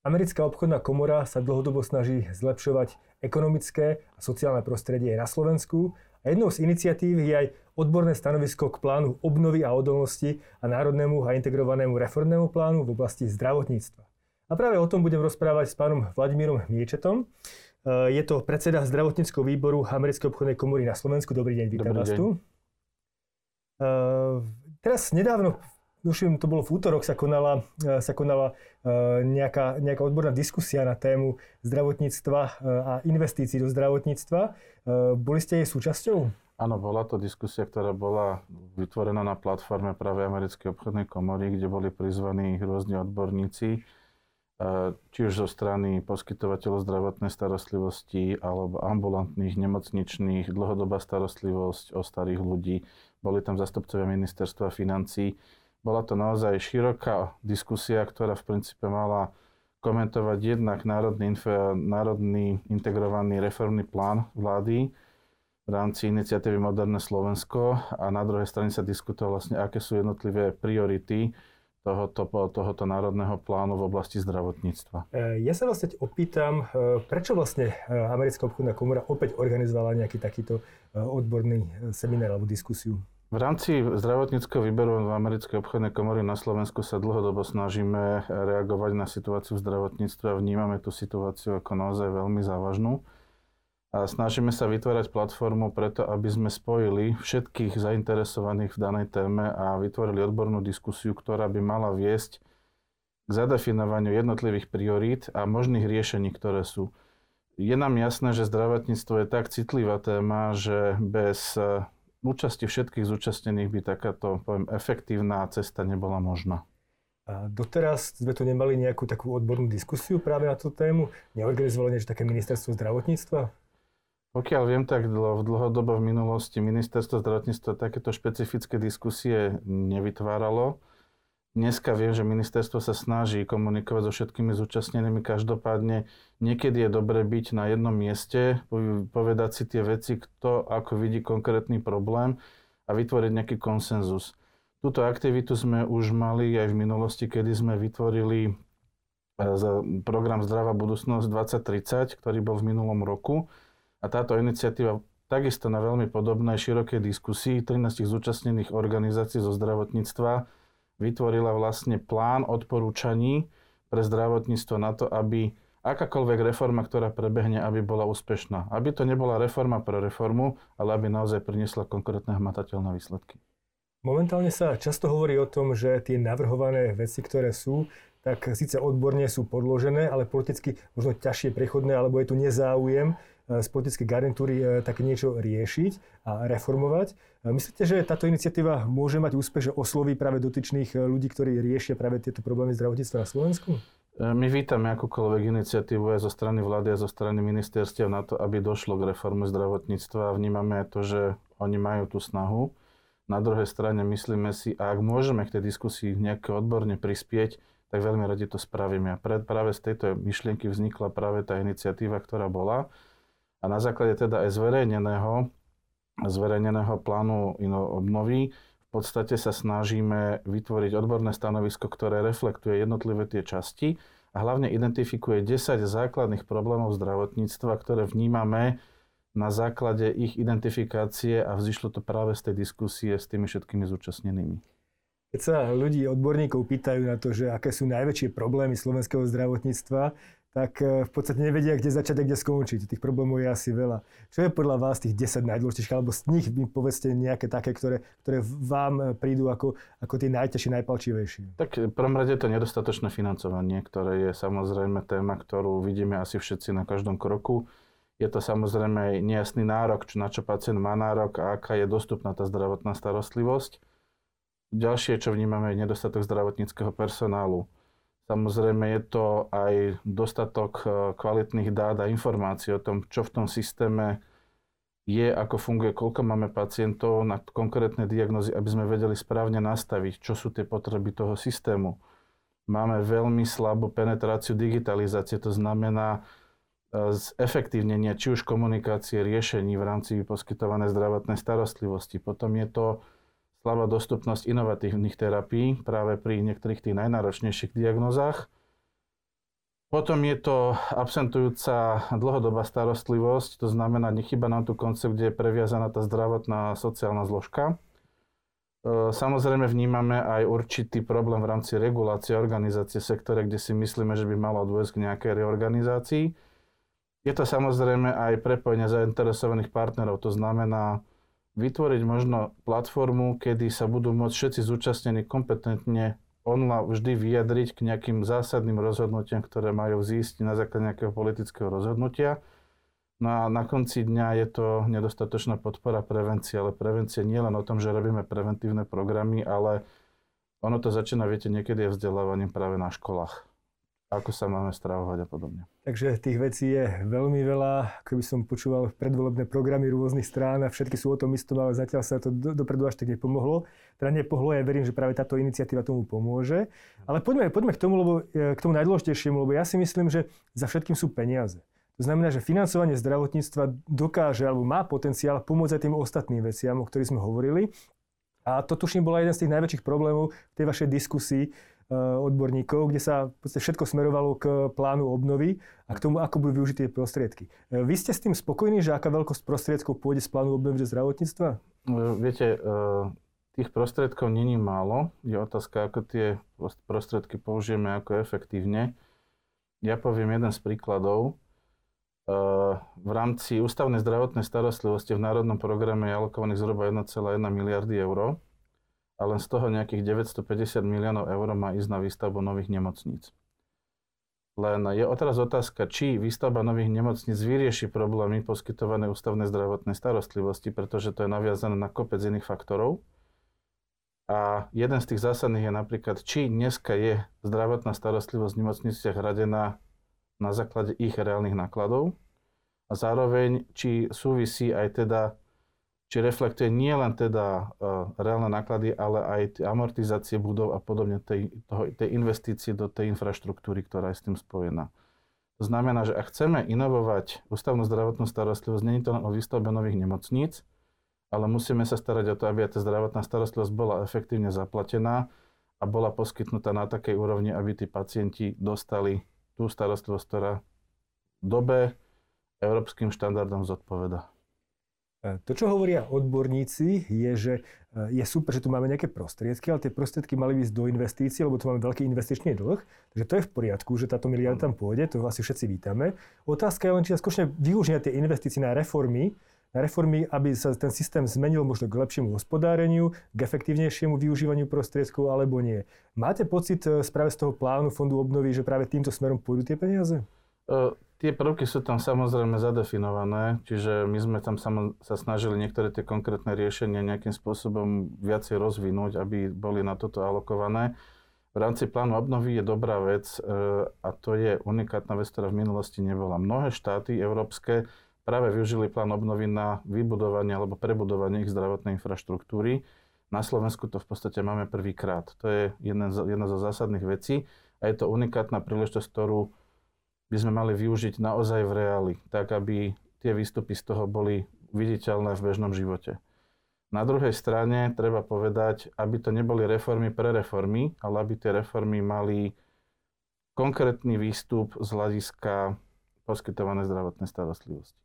Americká obchodná komora sa dlhodobo snaží zlepšovať ekonomické a sociálne prostredie na Slovensku a jednou z iniciatív je aj odborné stanovisko k plánu obnovy a odolnosti a národnému a integrovanému reformnému plánu v oblasti zdravotníctva. A práve o tom budem rozprávať s pánom Vladimírom Miečetom. E, je to predseda zdravotníckého výboru Americkej obchodnej komory na Slovensku. Dobrý deň, vítam vás tu. E, teraz nedávno Duším, to bolo v útorok, sa konala, e, sa konala e, nejaká, nejaká odborná diskusia na tému zdravotníctva e, a investícií do zdravotníctva. Boli ste jej súčasťou? Áno, bola to diskusia, ktorá bola vytvorená na platforme práve Americkej obchodnej komory, kde boli prizvaní rôzni odborníci, či už zo strany poskytovateľov zdravotnej starostlivosti alebo ambulantných, nemocničných, dlhodobá starostlivosť o starých ľudí. Boli tam zastupcovia ministerstva financí bola to naozaj široká diskusia, ktorá v princípe mala komentovať jednak národný, národný integrovaný reformný plán vlády v rámci iniciatívy Moderné Slovensko a na druhej strane sa diskutovalo vlastne, aké sú jednotlivé priority tohoto, tohoto národného plánu v oblasti zdravotníctva. E, ja sa vlastne opýtam, e, prečo vlastne e, Americká obchodná komora opäť organizovala nejaký takýto odborný seminár alebo diskusiu? V rámci zdravotníckého výberu v Americkej obchodnej komory na Slovensku sa dlhodobo snažíme reagovať na situáciu v zdravotníctve a vnímame tú situáciu ako naozaj veľmi závažnú. A snažíme sa vytvárať platformu preto, aby sme spojili všetkých zainteresovaných v danej téme a vytvorili odbornú diskusiu, ktorá by mala viesť k zadefinovaniu jednotlivých priorít a možných riešení, ktoré sú. Je nám jasné, že zdravotníctvo je tak citlivá téma, že bez účasti všetkých zúčastnených by takáto, poviem, efektívna cesta nebola možná. A doteraz sme tu nemali nejakú takú odbornú diskusiu práve na tú tému? Neorganizovalo niečo také ministerstvo zdravotníctva? Pokiaľ viem, tak v dlhodobo v minulosti ministerstvo zdravotníctva takéto špecifické diskusie nevytváralo. Dneska viem, že ministerstvo sa snaží komunikovať so všetkými zúčastnenými. Každopádne niekedy je dobre byť na jednom mieste, povedať si tie veci, kto ako vidí konkrétny problém a vytvoriť nejaký konsenzus. Túto aktivitu sme už mali aj v minulosti, kedy sme vytvorili e, program Zdravá budúcnosť 2030, ktorý bol v minulom roku. A táto iniciatíva takisto na veľmi podobnej širokej diskusii 13 zúčastnených organizácií zo zdravotníctva vytvorila vlastne plán odporúčaní pre zdravotníctvo na to, aby akákoľvek reforma, ktorá prebehne, aby bola úspešná. Aby to nebola reforma pre reformu, ale aby naozaj priniesla konkrétne hmatateľné výsledky. Momentálne sa často hovorí o tom, že tie navrhované veci, ktoré sú, tak síce odborne sú podložené, ale politicky možno ťažšie prechodné, alebo je tu nezáujem z politickej garnitúry e, také niečo riešiť a reformovať. E, myslíte, že táto iniciatíva môže mať úspech, že osloví práve dotyčných e, ľudí, ktorí riešia práve tieto problémy zdravotníctva na Slovensku? My vítame akúkoľvek iniciatívu aj zo strany vlády a zo strany ministerstiev na to, aby došlo k reforme zdravotníctva. Vnímame to, že oni majú tú snahu. Na druhej strane myslíme si, a ak môžeme k tej diskusii nejako odborne prispieť, tak veľmi radi to spravíme. A práve z tejto myšlienky vznikla práve tá iniciatíva, ktorá bola. A na základe teda aj zverejneného, zverejneného plánu obnovy v podstate sa snažíme vytvoriť odborné stanovisko, ktoré reflektuje jednotlivé tie časti a hlavne identifikuje 10 základných problémov zdravotníctva, ktoré vnímame na základe ich identifikácie a vzýšlo to práve z tej diskusie s tými všetkými zúčastnenými. Keď sa ľudí, odborníkov pýtajú na to, že aké sú najväčšie problémy slovenského zdravotníctva, tak e, v podstate nevedia, kde začať a kde skončiť. Tých problémov je asi veľa. Čo je podľa vás tých 10 najdôležitejších, alebo z nich mi povedzte nejaké také, ktoré, ktoré vám e, prídu ako, ako tie najťažšie, najpalčivejšie? Tak v prvom rade to nedostatočné financovanie, ktoré je samozrejme téma, ktorú vidíme asi všetci na každom kroku. Je to samozrejme nejasný nárok, čo, na čo pacient má nárok a aká je dostupná tá zdravotná starostlivosť. Ďalšie, čo vnímame, je nedostatok zdravotníckého personálu Samozrejme je to aj dostatok e, kvalitných dát a informácií o tom, čo v tom systéme je, ako funguje, koľko máme pacientov na konkrétne diagnozy, aby sme vedeli správne nastaviť, čo sú tie potreby toho systému. Máme veľmi slabú penetráciu digitalizácie, to znamená e, zefektívnenie či už komunikácie, riešení v rámci poskytovanej zdravotnej starostlivosti. Potom je to slabá dostupnosť inovatívnych terapií práve pri niektorých tých najnáročnejších diagnozách. Potom je to absentujúca dlhodobá starostlivosť, to znamená, nechyba nám tu koncept, kde je previazaná tá zdravotná sociálna zložka. E, samozrejme vnímame aj určitý problém v rámci regulácie organizácie sektore, kde si myslíme, že by malo dôjsť k nejakej reorganizácii. Je to samozrejme aj prepojenie zainteresovaných partnerov, to znamená vytvoriť možno platformu, kedy sa budú môcť všetci zúčastnení kompetentne online vždy vyjadriť k nejakým zásadným rozhodnutiam, ktoré majú zísť na základe nejakého politického rozhodnutia. No a na konci dňa je to nedostatočná podpora prevencie, ale prevencia nie len o tom, že robíme preventívne programy, ale ono to začína, viete, niekedy je vzdelávaním práve na školách ako sa máme stravovať a podobne. Takže tých vecí je veľmi veľa. Keby som počúval predvolebné programy rôznych strán a všetky sú o tom istom, ale zatiaľ sa to dopredu až tak nepomohlo. Teda nepohlo, ja verím, že práve táto iniciatíva tomu pomôže. Ale poďme, poďme k tomu, lebo, e, k tomu najdôležitejšiemu, lebo ja si myslím, že za všetkým sú peniaze. To znamená, že financovanie zdravotníctva dokáže alebo má potenciál pomôcť aj tým ostatným veciam, o ktorých sme hovorili. A to tuším bola jeden z tých najväčších problémov v tej vašej diskusii, odborníkov, kde sa všetko smerovalo k plánu obnovy a k tomu, ako budú využiť tie prostriedky. Eh, vy ste s tým spokojní, že aká veľkosť prostriedkov pôjde z plánu obnovy do zdravotníctva? Eh, viete, tých prostriedkov není málo. Je otázka, ako tie prostriedky použijeme ako efektívne. Ja poviem jeden z príkladov. V rámci ústavnej zdravotnej starostlivosti v národnom programe je alokovaných zhruba 1,1 miliardy eur a len z toho nejakých 950 miliónov eur má ísť na výstavbu nových nemocníc. Len je teraz otázka, či výstavba nových nemocníc vyrieši problémy poskytované ústavnej zdravotnej starostlivosti, pretože to je naviazané na kopec iných faktorov. A jeden z tých zásadných je napríklad, či dneska je zdravotná starostlivosť v nemocniciach hradená na základe ich reálnych nákladov a zároveň, či súvisí aj teda či reflektuje nie len teda uh, reálne náklady, ale aj amortizácie budov a podobne tej, toho, tej investície do tej infraštruktúry, ktorá je s tým spojená. To znamená, že ak chceme inovovať ústavnú zdravotnú starostlivosť, je to len o výstavbe nových nemocníc, ale musíme sa starať o to, aby tá zdravotná starostlivosť bola efektívne zaplatená a bola poskytnutá na takej úrovni, aby tí pacienti dostali tú starostlivosť, ktorá dobe európskym štandardom zodpoveda. E, to, čo hovoria odborníci, je, že e, je super, že tu máme nejaké prostriedky, ale tie prostriedky mali ísť do investícií, lebo tu máme veľký investičný dlh. Takže to je v poriadku, že táto miliarda tam pôjde, to asi všetci vítame. Otázka je len, či sa skutočne využia tie investície na reformy, na reformy, aby sa ten systém zmenil možno k lepšiemu hospodáreniu, k efektívnejšiemu využívaniu prostriedkov, alebo nie. Máte pocit e, práve z toho plánu Fondu obnovy, že práve týmto smerom pôjdu tie peniaze? Tie prvky sú tam samozrejme zadefinované, čiže my sme tam sa snažili niektoré tie konkrétne riešenia nejakým spôsobom viacej rozvinúť, aby boli na toto alokované. V rámci plánu obnovy je dobrá vec uh, a to je unikátna vec, ktorá v minulosti nebola. Mnohé štáty európske práve využili plán obnovy na vybudovanie alebo prebudovanie ich zdravotnej infraštruktúry. Na Slovensku to v podstate máme prvýkrát. To je jedna, jedna zo zásadných vecí a je to unikátna príležitosť, ktorú by sme mali využiť naozaj v reáli, tak aby tie výstupy z toho boli viditeľné v bežnom živote. Na druhej strane treba povedať, aby to neboli reformy pre reformy, ale aby tie reformy mali konkrétny výstup z hľadiska poskytovanej zdravotnej starostlivosti.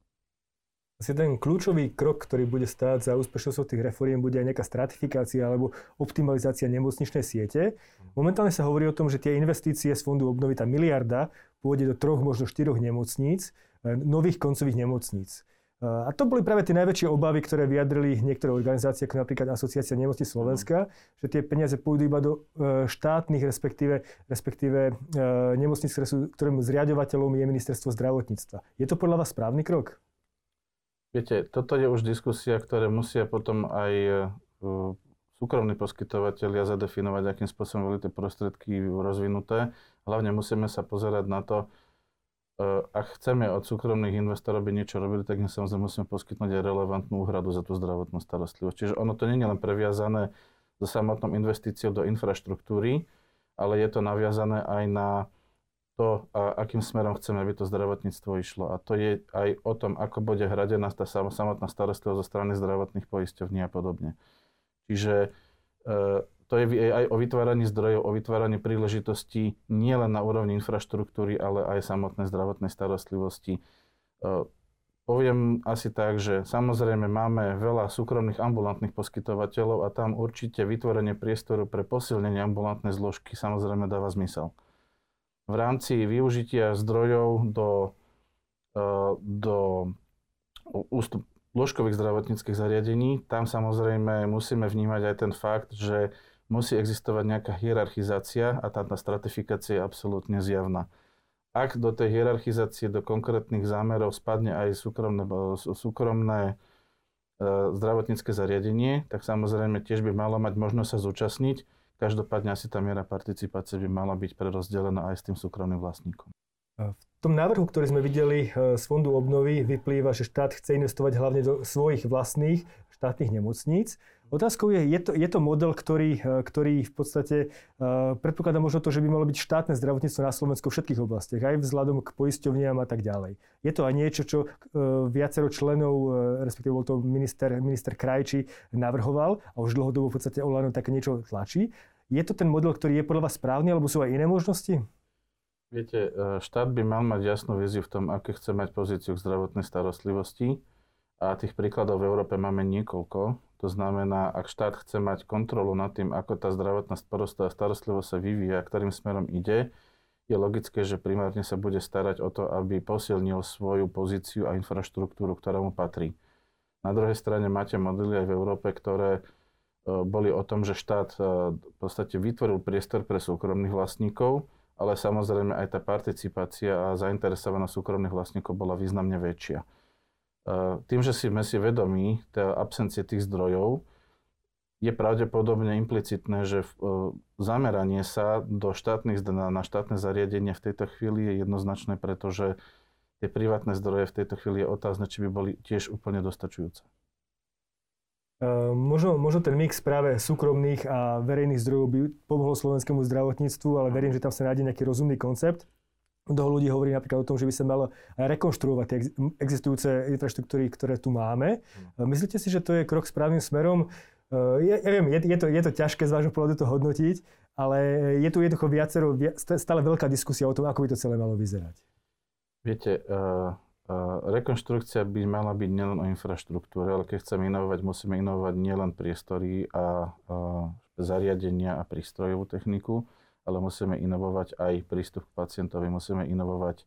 Asi ten kľúčový krok, ktorý bude stáť za úspešnosťou tých reforiem, bude aj nejaká stratifikácia alebo optimalizácia nemocničnej siete. Momentálne sa hovorí o tom, že tie investície z fondu obnovy, tá miliarda, pôjde do troch, možno štyroch nemocníc, e, nových koncových nemocníc. E, a to boli práve tie najväčšie obavy, ktoré vyjadrili niektoré organizácie, ako napríklad Asociácia nemocníc Slovenska, že tie peniaze pôjdu iba do e, štátnych, respektíve, respektíve nemocníc, ktoré sú, ktorým zriadovateľom je ministerstvo zdravotníctva. Je to podľa vás správny krok? Viete, toto je už diskusia, ktoré musia potom aj súkromní poskytovateľia zadefinovať, akým spôsobom boli tie prostriedky rozvinuté Hlavne musíme sa pozerať na to, e, ak chceme od súkromných investorov, aby niečo robili, tak im samozrejme musíme poskytnúť aj relevantnú úhradu za tú zdravotnú starostlivosť. Čiže ono to nie je len previazané so samotnou investíciou do infraštruktúry, ale je to naviazané aj na to, akým smerom chceme, aby to zdravotníctvo išlo. A to je aj o tom, ako bude hradená tá samotná starostlivosť zo strany zdravotných poisťovní a podobne. Čiže e, to je aj o vytváraní zdrojov, o vytváraní príležitostí nielen na úrovni infraštruktúry, ale aj samotnej zdravotnej starostlivosti. Poviem asi tak, že samozrejme máme veľa súkromných ambulantných poskytovateľov a tam určite vytvorenie priestoru pre posilnenie ambulantnej zložky samozrejme dáva zmysel. V rámci využitia zdrojov do, e, do ložkových zdravotníckých zariadení, tam samozrejme musíme vnímať aj ten fakt, že musí existovať nejaká hierarchizácia a tá, tá stratifikácia je absolútne zjavná ak do tej hierarchizácie, do konkrétnych zámerov spadne aj súkromné, súkromné e, zdravotnícke zariadenie, tak samozrejme tiež by malo mať možnosť sa zúčastniť. Každopádne asi tá miera participácie by mala byť prerozdelená aj s tým súkromným vlastníkom. V tom návrhu, ktorý sme videli e, z Fondu obnovy, vyplýva, že štát chce investovať hlavne do svojich vlastných štátnych nemocníc. Otázkou je, je to, je to model, ktorý, e, ktorý v podstate uh, predpokladá možno to, že by malo byť štátne zdravotníctvo na Slovensku v všetkých oblastiach, aj vzhľadom k poisťovniam a tak ďalej. Je to aj niečo, čo viacero členov, uh, respektíve bol to minister, minister Krajči, navrhoval a už dlhodobo v podstate Olano také niečo tlačí. Je to ten model, ktorý je podľa vás správny, alebo sú aj iné možnosti? Viete, štát by mal mať jasnú víziu v tom, aké chce mať pozíciu k zdravotnej starostlivosti. A tých príkladov v Európe máme niekoľko. To znamená, ak štát chce mať kontrolu nad tým, ako tá zdravotná starostlivosť sa vyvíja, ktorým smerom ide, je logické, že primárne sa bude starať o to, aby posilnil svoju pozíciu a infraštruktúru, ktorá mu patrí. Na druhej strane máte modely aj v Európe, ktoré e, boli o tom, že štát e, v podstate vytvoril priestor pre súkromných vlastníkov, ale samozrejme aj tá participácia a zainteresovanosť súkromných vlastníkov bola významne väčšia. Tým, že si sme si vedomí tej absencie tých zdrojov, je pravdepodobne implicitné, že e, zameranie sa do štátnych, na štátne zariadenie v tejto chvíli je jednoznačné, pretože tie privátne zdroje v tejto chvíli je otázne, či by boli tiež úplne dostačujúce. E, možno, možno ten mix práve súkromných a verejných zdrojov by pomohol slovenskému zdravotníctvu, ale verím, že tam sa nájde nejaký rozumný koncept. Mnoho ľudí hovorí napríklad o tom, že by sa malo rekonštruovať tie existujúce infraštruktúry, ktoré tu máme. Hmm. Myslíte si, že to je krok správnym smerom? E, ja, ja viem, je, je, to, je to ťažké z vášho pohľadu to hodnotiť, ale je tu jednoducho viacero, stále veľká diskusia o tom, ako by to celé malo vyzerať. Viete, uh, rekonštrukcia by mala byť nielen o infraštruktúre, ale keď chceme inovovať, musíme inovovať nielen priestory a uh, zariadenia a prístrojovú techniku, ale musíme inovovať aj prístup k pacientovi, musíme inovovať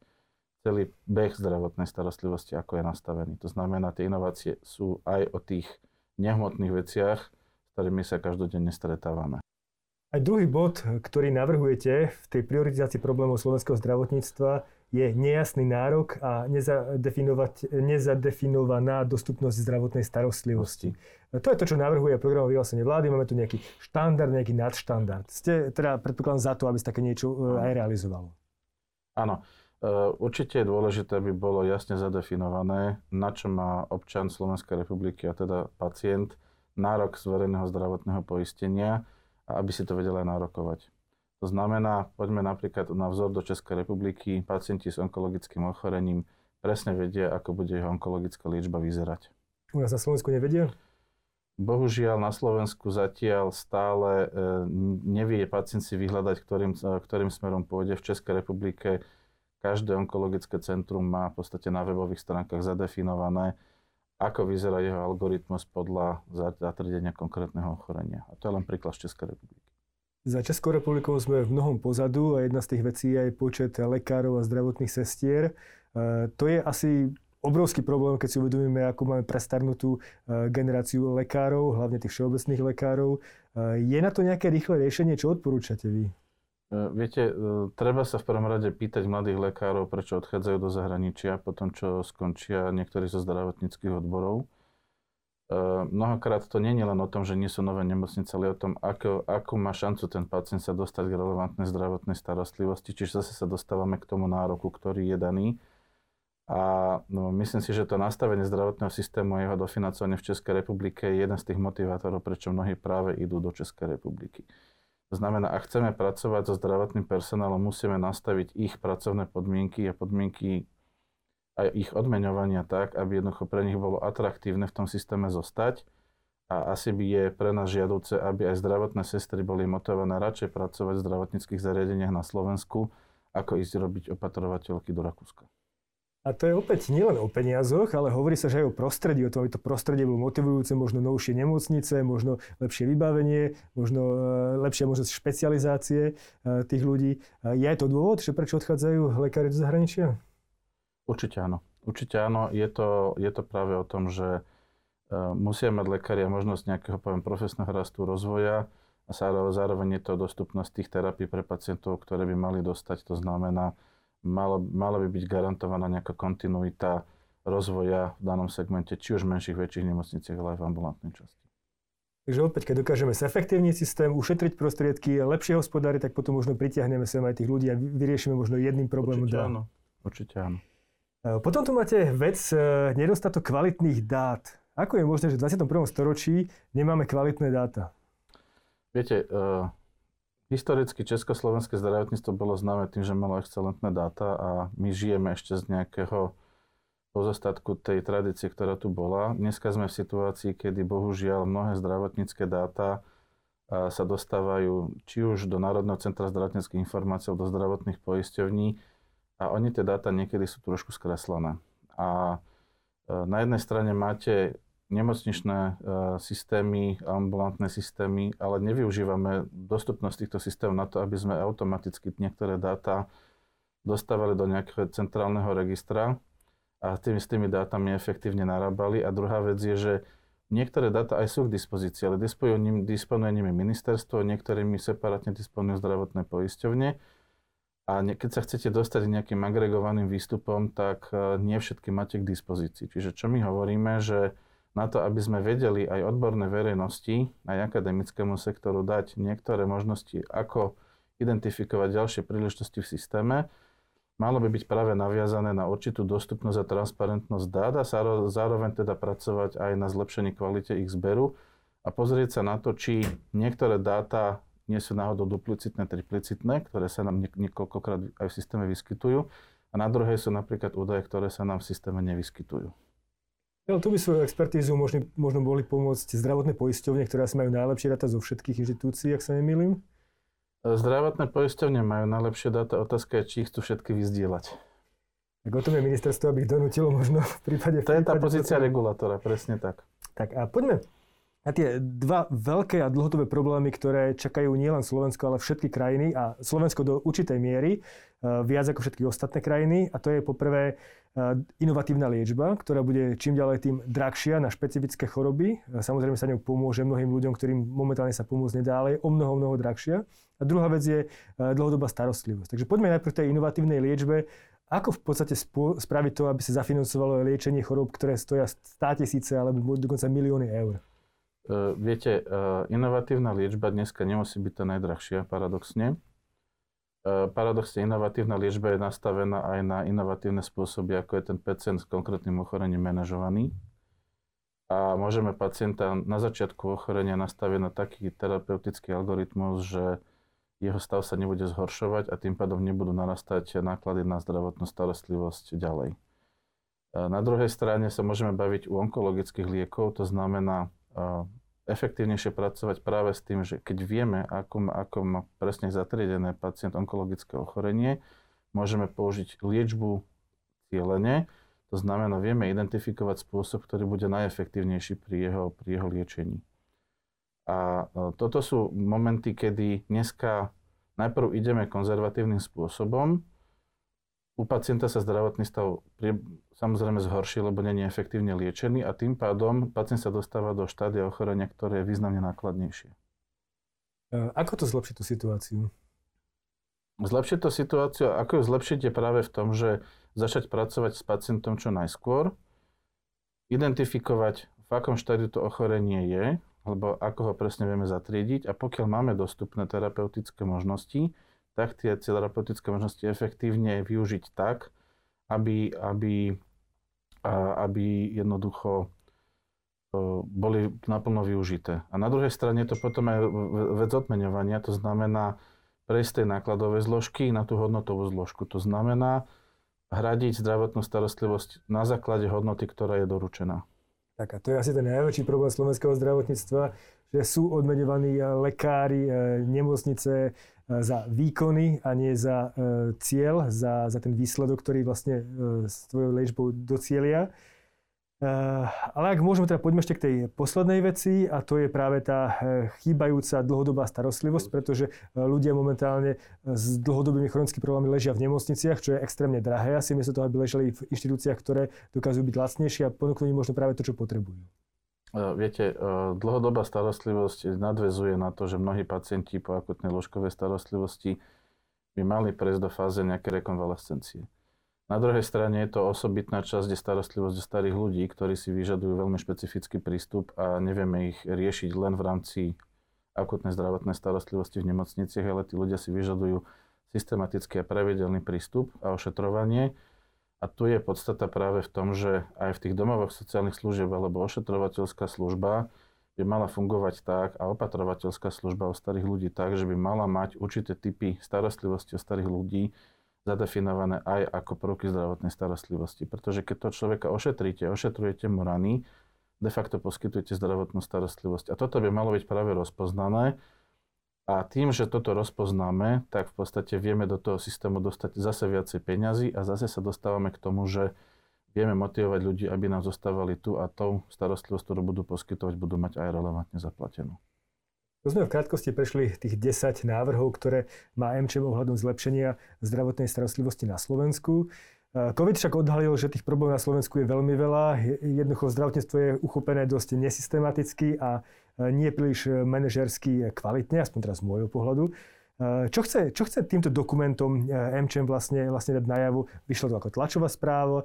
celý beh zdravotnej starostlivosti, ako je nastavený. To znamená, tie inovácie sú aj o tých nehmotných veciach, s ktorými sa každodenne stretávame. Aj druhý bod, ktorý navrhujete v tej prioritizácii problémov slovenského zdravotníctva, je nejasný nárok a nezadefinovaná dostupnosť zdravotnej starostlivosti. To je to, čo navrhuje programové vyhlásenie vlády. Máme tu nejaký štandard, nejaký nadštandard. Ste teda predpokladám za to, aby sa také niečo e, aj realizovalo. Áno. E, určite je dôležité, aby bolo jasne zadefinované, na čo má občan Slovenskej republiky, a teda pacient, nárok z verejného zdravotného poistenia a aby si to vedel aj nárokovať. To znamená, poďme napríklad na vzor do Českej republiky, pacienti s onkologickým ochorením presne vedia, ako bude jeho onkologická liečba vyzerať. U nás na Slovensku nevedia? Bohužiaľ na Slovensku zatiaľ stále e, nevie pacient si vyhľadať, ktorým, e, ktorým smerom pôjde. V Českej republike každé onkologické centrum má v podstate na webových stránkach zadefinované, ako vyzerá jeho algoritmus podľa zatrdenia konkrétneho ochorenia. A to je len príklad z Českej republiky. Za Českou republikou sme v mnohom pozadu a jedna z tých vecí je aj počet lekárov a zdravotných sestier. E, to je asi obrovský problém, keď si uvedomíme, ako máme prestarnutú e, generáciu lekárov, hlavne tých všeobecných lekárov. E, je na to nejaké rýchle riešenie? Čo odporúčate vy? Viete, treba sa v prvom rade pýtať mladých lekárov, prečo odchádzajú do zahraničia po tom, čo skončia niektorí zo zdravotníckých odborov mnohokrát to nie je len o tom, že nie sú nové nemocnice, ale o tom, ako, ako má šancu ten pacient sa dostať k relevantnej zdravotnej starostlivosti. Čiže zase sa dostávame k tomu nároku, ktorý je daný. A no, myslím si, že to nastavenie zdravotného systému a jeho dofinancovanie v Českej republike je jeden z tých motivátorov, prečo mnohí práve idú do Českej republiky. To znamená, ak chceme pracovať so zdravotným personálom, musíme nastaviť ich pracovné podmienky a podmienky aj ich odmeňovania tak, aby jednoducho pre nich bolo atraktívne v tom systéme zostať a asi by je pre nás žiaduce, aby aj zdravotné sestry boli motivované radšej pracovať v zdravotníckých zariadeniach na Slovensku, ako ísť robiť opatrovateľky do Rakúska. A to je opäť nielen o peniazoch, ale hovorí sa, že aj o prostredí, o tom, aby to prostredie bolo motivujúce, možno novšie nemocnice, možno lepšie vybavenie, možno e, lepšia možnosť špecializácie e, tých ľudí. Je aj to dôvod, že prečo odchádzajú lekári do zahraničia? Určite áno. Určite áno. Je to, je to práve o tom, že e, musia mať lekári možnosť nejakého poviem, profesného rastu, rozvoja a zároveň je to dostupnosť tých terapií pre pacientov, ktoré by mali dostať. To znamená, malo, mala by byť garantovaná nejaká kontinuita rozvoja v danom segmente, či už v menších, väčších nemocniciach, ale aj v ambulantnej časti. Takže opäť, keď dokážeme zefektívniť systém, ušetriť prostriedky, lepšie hospodári, tak potom možno pritiahneme sem aj tých ľudí a vyriešime možno jedným problémom. Určite áno. Určite áno. E, potom tu máte vec e, nedostatok kvalitných dát. Ako je možné, že v 21. storočí nemáme kvalitné dáta? Viete, uh, Historicky československé zdravotníctvo bolo známe tým, že malo excelentné dáta a my žijeme ešte z nejakého pozostatku tej tradície, ktorá tu bola. Dneska sme v situácii, kedy bohužiaľ mnohé zdravotnícke dáta sa dostávajú či už do Národného centra zdravotníckých informácií, do zdravotných poisťovní a oni tie dáta niekedy sú trošku skreslené. A e, na jednej strane máte nemocničné e, systémy, ambulantné systémy, ale nevyužívame dostupnosť týchto systémov na to, aby sme automaticky niektoré dáta dostávali do nejakého centrálneho registra a tými, s tými dátami efektívne narábali. A druhá vec je, že niektoré dáta aj sú k dispozícii, ale disponuje disponuje nimi ministerstvo, niektorými separátne disponujú zdravotné poisťovne. A keď sa chcete dostať nejakým agregovaným výstupom, tak e, nie všetky máte k dispozícii. Čiže čo my hovoríme, že na to, aby sme vedeli aj odborné verejnosti, aj akademickému sektoru dať niektoré možnosti, ako identifikovať ďalšie príležitosti v systéme, malo by byť práve naviazané na určitú dostupnosť a transparentnosť dát a zároveň teda pracovať aj na zlepšení kvalite ich zberu a pozrieť sa na to, či niektoré dáta nie sú náhodou duplicitné, triplicitné, ktoré sa nám niekoľkokrát aj v systéme vyskytujú a na druhej sú napríklad údaje, ktoré sa nám v systéme nevyskytujú. Ja, tu by svoju expertízu možno, možno boli pomôcť zdravotné poisťovne, ktoré asi majú najlepšie dáta zo všetkých inštitúcií, ak sa nemýlim. Zdravotné poisťovne majú najlepšie dáta. Otázka je, či ich tu všetky vyzdieľať. Tak o tom je ministerstvo, aby ich donútilo možno v prípade... To je tá pozícia regulátora, presne tak. Tak a poďme na tie dva veľké a dlhodobé problémy, ktoré čakajú nielen Slovensko, ale všetky krajiny a Slovensko do určitej miery, e, viac ako všetky ostatné krajiny. A to je poprvé e, inovatívna liečba, ktorá bude čím ďalej tým drahšia na špecifické choroby. E, samozrejme sa ňou pomôže mnohým ľuďom, ktorým momentálne sa pomôcť nedá, ale je o mnoho, mnoho drahšia. A druhá vec je dlhodobá starostlivosť. Takže poďme najprv tej inovatívnej liečbe. Ako v podstate spraviť to, aby sa zafinancovalo liečenie chorób, ktoré stoja 100 tisíce alebo dokonca milióny eur? Uh, viete, uh, inovatívna liečba dneska nemusí byť tá najdrahšia, paradoxne. Uh, paradoxne, inovatívna liečba je nastavená aj na inovatívne spôsoby, ako je ten pacient s konkrétnym ochorením manažovaný. A môžeme pacienta na začiatku ochorenia nastaviť na taký terapeutický algoritmus, že jeho stav sa nebude zhoršovať a tým pádom nebudú narastať náklady na zdravotnú starostlivosť ďalej. Na druhej strane sa môžeme baviť u onkologických liekov, to znamená efektívnejšie pracovať práve s tým, že keď vieme, ako, ako má presne zatriedené pacient onkologické ochorenie, môžeme použiť liečbu cieľene, to znamená, vieme identifikovať spôsob, ktorý bude najefektívnejší pri jeho, pri jeho liečení. A e, toto sú momenty, kedy dneska najprv ideme konzervatívnym spôsobom, u pacienta sa zdravotný stav samozrejme zhorší, lebo je efektívne liečený a tým pádom pacient sa dostáva do štádia ochorenia, ktoré je významne nákladnejšie. Ako to zlepšiť tú situáciu? Zlepšiť tú situáciu, ako ju zlepšiť je práve v tom, že začať pracovať s pacientom čo najskôr, identifikovať, v akom štádiu to ochorenie je, alebo ako ho presne vieme zatriediť a pokiaľ máme dostupné terapeutické možnosti, tak tie terapeutické možnosti efektívne využiť tak, aby, aby, aby jednoducho boli naplno využité. A na druhej strane to potom aj vec odmeňovania, to znamená prejsť tej nákladovej zložky na tú hodnotovú zložku. To znamená hradiť zdravotnú starostlivosť na základe hodnoty, ktorá je doručená. Tak a to je asi ten najväčší problém slovenského zdravotníctva, že sú odmenovaní lekári, nemocnice za výkony a nie za cieľ, za, za ten výsledok, ktorý vlastne s tvojou liečbou docielia. Eh, ale ak môžeme teda poďme ešte k tej poslednej veci a to je práve tá chýbajúca dlhodobá starostlivosť, pretože ľudia momentálne s dlhodobými chronickými problémami ležia v nemocniciach, čo je extrémne drahé asi miesto toho, aby ležali v inštitúciách, ktoré dokážu byť lacnejšie a ponúknuť možno práve to, čo potrebujú. Viete, dlhodobá starostlivosť nadvezuje na to, že mnohí pacienti po akutnej lôžkovej starostlivosti by mali prejsť do fáze nejaké rekonvalescencie. Na druhej strane je to osobitná časť, je starostlivosť o starých ľudí, ktorí si vyžadujú veľmi špecifický prístup a nevieme ich riešiť len v rámci akutnej zdravotnej starostlivosti v nemocniciach, ale tí ľudia si vyžadujú systematický a pravidelný prístup a ošetrovanie. A tu je podstata práve v tom, že aj v tých domovoch sociálnych služieb alebo ošetrovateľská služba by mala fungovať tak a opatrovateľská služba o starých ľudí tak, že by mala mať určité typy starostlivosti o starých ľudí, zadefinované aj ako prvky zdravotnej starostlivosti. Pretože keď to človeka ošetríte, ošetrujete mu rany, de facto poskytujete zdravotnú starostlivosť. A toto by malo byť práve rozpoznané. A tým, že toto rozpoznáme, tak v podstate vieme do toho systému dostať zase viacej peňazí a zase sa dostávame k tomu, že vieme motivovať ľudí, aby nám zostávali tu a tou starostlivosť, ktorú budú poskytovať, budú mať aj relevantne zaplatenú. To sme v krátkosti prešli tých 10 návrhov, ktoré má MČM ohľadom zlepšenia zdravotnej starostlivosti na Slovensku. E, COVID však odhalil, že tých problémov na Slovensku je veľmi veľa. Jednoducho zdravotníctvo je uchopené dosť nesystematicky a nie príliš manažersky kvalitne, aspoň teraz z môjho pohľadu. Eh, čo chce, čo chce týmto dokumentom MČM vlastne, vlastne dať najavu? Vyšlo to ako tlačová správa,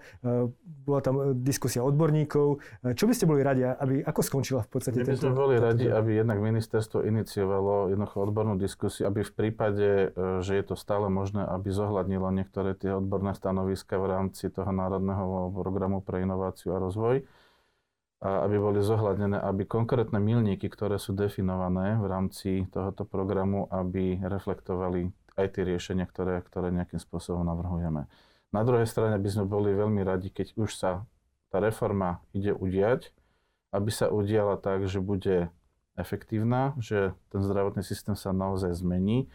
bola tam diskusia odborníkov. Čo by ste boli radi, aby, ako skončila v podstate My by sme boli radi, aby jednak ministerstvo iniciovalo jednoducho odbornú diskusiu, aby v prípade, že je to stále možné, aby zohľadnilo niektoré tie odborné stanoviska v rámci toho národného programu pre inováciu a rozvoj a aby boli zohľadnené, aby konkrétne milníky, ktoré sú definované v rámci tohoto programu, aby reflektovali aj tie riešenia, ktoré, ktoré nejakým spôsobom navrhujeme. Na druhej strane by sme boli veľmi radi, keď už sa tá reforma ide udiať, aby sa udiala tak, že bude efektívna, že ten zdravotný systém sa naozaj zmení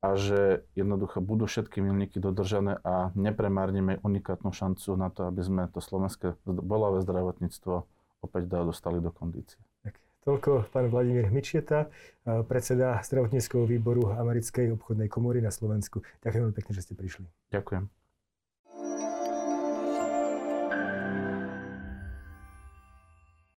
a že jednoducho budú všetky milníky dodržané a nepremárnime unikátnu šancu na to, aby sme to slovenské bolavé zdravotníctvo opäť dostali do kondície. Tak, toľko pán Vladimír Mičieta, predseda zdravotníckého výboru Americkej obchodnej komory na Slovensku. Ďakujem veľmi pekne, že ste prišli. Ďakujem.